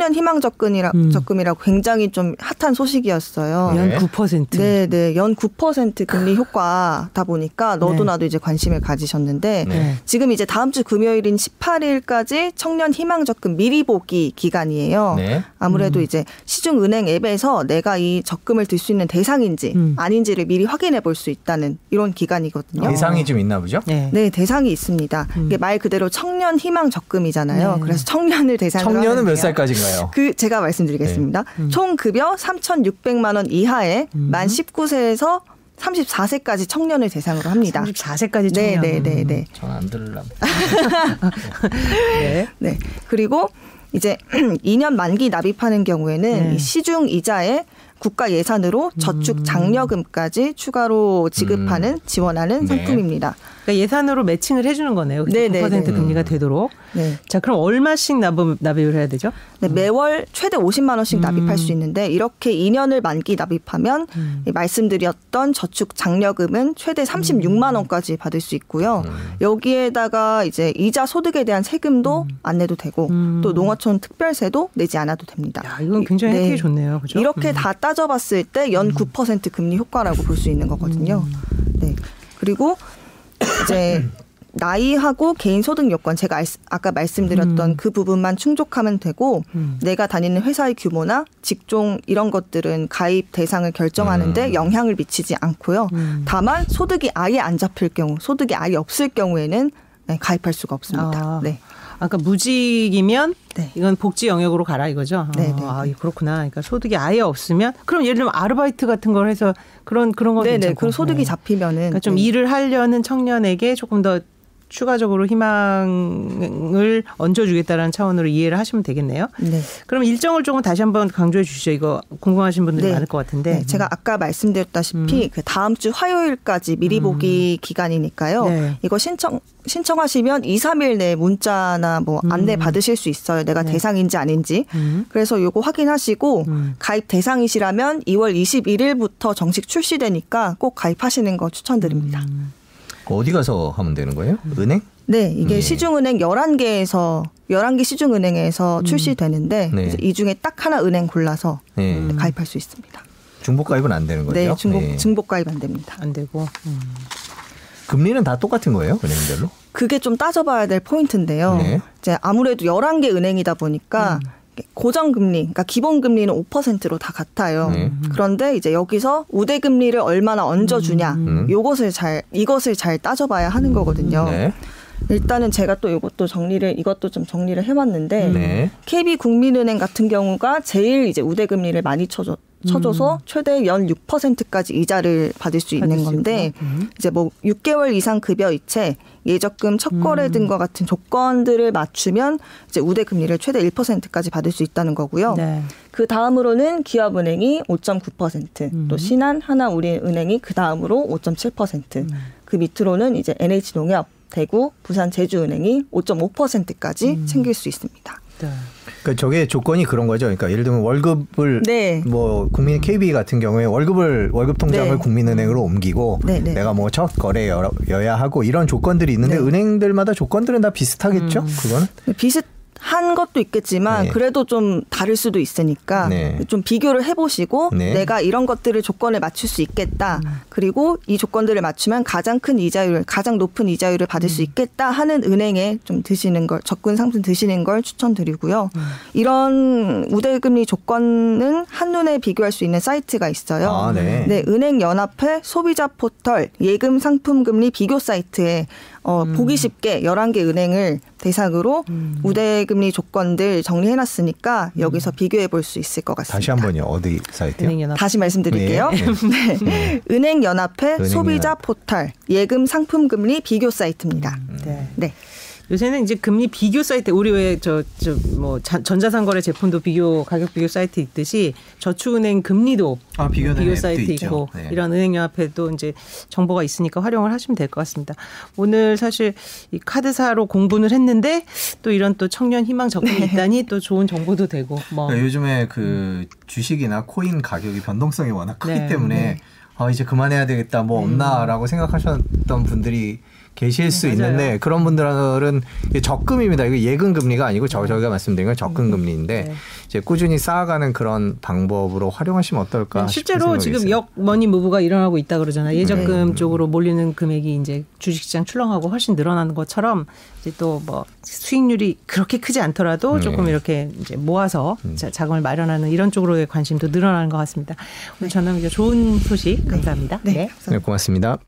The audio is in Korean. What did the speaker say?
청년 희망 접근이라 음. 적금이라고 굉장히 좀 핫한 소식이었어요. 네. 연 9%. 네, 네. 연 9% 금리 효과다 보니까 너도 네. 나도 이제 관심을 가지셨는데 네. 지금 이제 다음 주 금요일인 18일까지 청년 희망 적금 미리 보기 기간이에요. 네. 아무래도 이제 시중 은행 앱에서 내가 이 적금을 들 수 있는 대상인지 음. 아닌지를 미리 확인해 볼 수 있다는 이런 기간이거든요. 대상이 좀 있나 보죠? 네. 네, 대상이 있습니다. 음. 이게 말 그대로 청년 희망 적금이잖아요. 네. 그래서 청년을 대상으로 청년은 몇 하는데요. 살까지인가요? 그 제가 말씀드리겠습니다. 음. 총 급여 3,600만 원 이하에 만 19세에서 34세까지 청년을 대상으로 합니다. 34세까지 네, 청년. 네, 네, 네. 전안 들을람. 네. 네. 그리고 이제 2년 만기 납입하는 경우에는 네. 이 시중 이자에 국가 예산으로 저축 장려금까지 추가로 지급하는 지원하는 네. 상품입니다. 그러니까 예산으로 매칭을 해주는 거네요. 그래서 네, 네, 9% 네. 금리가 되도록. 네. 자, 그럼 얼마씩 납입, 납입을 해야 되죠? 네, 매월 최대 50만 원씩 음. 납입할 수 있는데 이렇게 2년을 만기 납입하면 음. 이 말씀드렸던 저축 장려금은 최대 36만 원까지 받을 수 있고요. 여기에다가 이제 이자 소득에 대한 세금도 안 내도 되고 음. 또 농어촌 특별세도 내지 않아도 됩니다. 야, 이건 굉장히 네. 혜택이 좋네요. 그죠? 이렇게 음. 다 따져봤을 때 연 9% 금리 효과라고 볼 수 있는 거거든요. 음. 네. 그리고 이제 나이하고 개인 소득 요건 제가 알- 아까 말씀드렸던 음. 그 부분만 충족하면 되고 음. 내가 다니는 회사의 규모나 직종 이런 것들은 가입 대상을 결정하는데 음. 영향을 미치지 않고요. 음. 다만 소득이 아예 안 잡힐 경우, 소득이 아예 없을 경우에는 네, 가입할 수가 없습니다. 아. 네. 아까 무직이면 네. 이건 복지 영역으로 가라 이거죠. 네, 아, 네, 아, 네. 그렇구나. 그러니까 소득이 아예 없으면 그럼 예를 들면 아르바이트 같은 걸 해서 그런 그런 거 네네. 괜찮고. 그럼 소득이 네. 잡히면은 그러니까 좀 네. 일을 하려는 청년에게 조금 더 추가적으로 희망을 얹어주겠다라는 차원으로 이해를 하시면 되겠네요. 네. 그럼 일정을 조금 다시 한번 강조해 주시죠. 이거 궁금하신 분들이 네. 많을 것 같은데. 네, 제가 아까 말씀드렸다시피 그 다음 주 화요일까지 미리 보기 기간이니까요. 음. 네. 이거 신청 신청하시면 2, 3일 내에 문자나 뭐 안내 받으실 수 있어요. 내가 네. 대상인지 아닌지. 음. 그래서 요거 확인하시고 음. 가입 대상이시라면 2월 21일부터 정식 출시되니까 꼭 가입하시는 거 추천드립니다. 음. 어디 가서 하면 되는 거예요? 은행? 네, 이게 네. 시중은행 11개에서 11개 시중은행에서 출시되는데 네. 이제 이 중에 딱 하나 은행 골라서 네. 가입할 수 있습니다. 중복 가입은 안 되는 거죠? 네, 중복 네. 중복 가입 안 됩니다. 안 되고. 음. 금리는 다 똑같은 거예요? 은행별로? 그게 좀 따져봐야 될 포인트인데요. 네. 이제 아무래도 11개 은행이다 보니까 고정금리, 그러니까 기본금리는 5%로 다 같아요. 네. 그런데 이제 여기서 우대금리를 얼마나 얹어주냐, 음. 요것을 잘, 이것을 잘 따져봐야 하는 거거든요. 네. 일단은 제가 또 이것도 정리를, 이것도 좀 정리를 해봤는데, 네. KB국민은행 같은 경우가 제일 이제 우대금리를 많이 쳐줘, 쳐줘서 최대 연 6%까지 이자를 받을 수 있는 받을 수 건데. 음. 이제 뭐 6개월 이상 급여 이체, 예적금 첫 거래 음. 등과 같은 조건들을 맞추면 이제 우대 금리를 최대 1%까지 받을 수 있다는 거고요. 네. 그 다음으로는 기업은행이 5.9%, 음. 또 신한, 하나우리은행이 그 다음으로 5.7%, 음. 그 밑으로는 이제 NH농협, 대구, 부산 제주은행이 5.5%까지 음. 챙길 수 있습니다. 네. 그 저게 조건이 그런 거죠. 그러니까 예를 들면 월급을 네. 뭐 국민 KB 같은 경우에 월급을 월급 통장을 네. 국민은행으로 옮기고 네, 네. 내가 뭐 첫 거래여야 하고 이런 조건들이 있는데 네. 은행들마다 조건들은 다 비슷하겠죠. 그거는 비슷 한 것도 있겠지만 네. 그래도 좀 다를 수도 있으니까 네. 좀 비교를 해보시고 네. 내가 이런 것들을 조건을 맞출 수 있겠다. 그리고 이 조건들을 맞추면 가장 큰 이자율, 가장 높은 이자율을 받을 수 있겠다 하는 은행에 좀 드시는 걸 접근 상품 드시는 걸 추천드리고요. 이런 우대금리 조건은 한눈에 비교할 수 있는 사이트가 있어요. 아, 네. 네, 은행 연합회 소비자 포털 예금 상품 금리 비교 사이트에 어, 보기 쉽게 11개 은행을 대상으로 우대금리 조건들 정리해 놨으니까 여기서 비교해 볼 수 있을 것 같습니다. 다시 한 번요. 어디 사이트요? 은행연합. 다시 말씀드릴게요. 네. 네. 은행연합회 은행연합. 소비자 포털 예금 상품 금리 비교 사이트입니다. 네. 네. 요새는 이제 금리 비교 사이트 우리 왜 저 저 뭐 전자상거래 제품도 비교 가격 비교 사이트 있듯이 저축은행 금리도 아, 비교 사이트 있죠. 있고 네. 이런 은행연합회도 이제 정보가 있으니까 활용을 하시면 될 것 같습니다. 오늘 사실 이 카드사로 공부를 했는데 또 이런 또 청년 희망 적금이 있다니 또 좋은 정보도 되고 뭐 그러니까 요즘에 그 주식이나 코인 가격이 변동성이 워낙 크기 네, 때문에 네. 아 이제 그만해야 되겠다 뭐 없나라고 생각하셨던 분들이 계실 수 맞아요. 있는데 그런 분들은 적금입니다. 이거 예금 금리가 아니고 저 저희가 말씀드린 건 적금 금리인데 네. 이제 꾸준히 쌓아가는 그런 방법으로 활용하시면 어떨까? 네, 실제로 지금 있어요. 역 머니 무브가 일어나고 있다 그러잖아요. 예적금 쪽으로 몰리는 금액이 이제 주식시장 출렁하고 훨씬 늘어나는 것처럼 이제 또 뭐 수익률이 그렇게 크지 않더라도 조금 네. 이렇게 이제 모아서 자- 자금을 마련하는 이런 쪽으로의 관심도 늘어나는 것 같습니다. 오늘 저는 이제 좋은 소식 감사합니다. 네. 네. 네, 고맙습니다.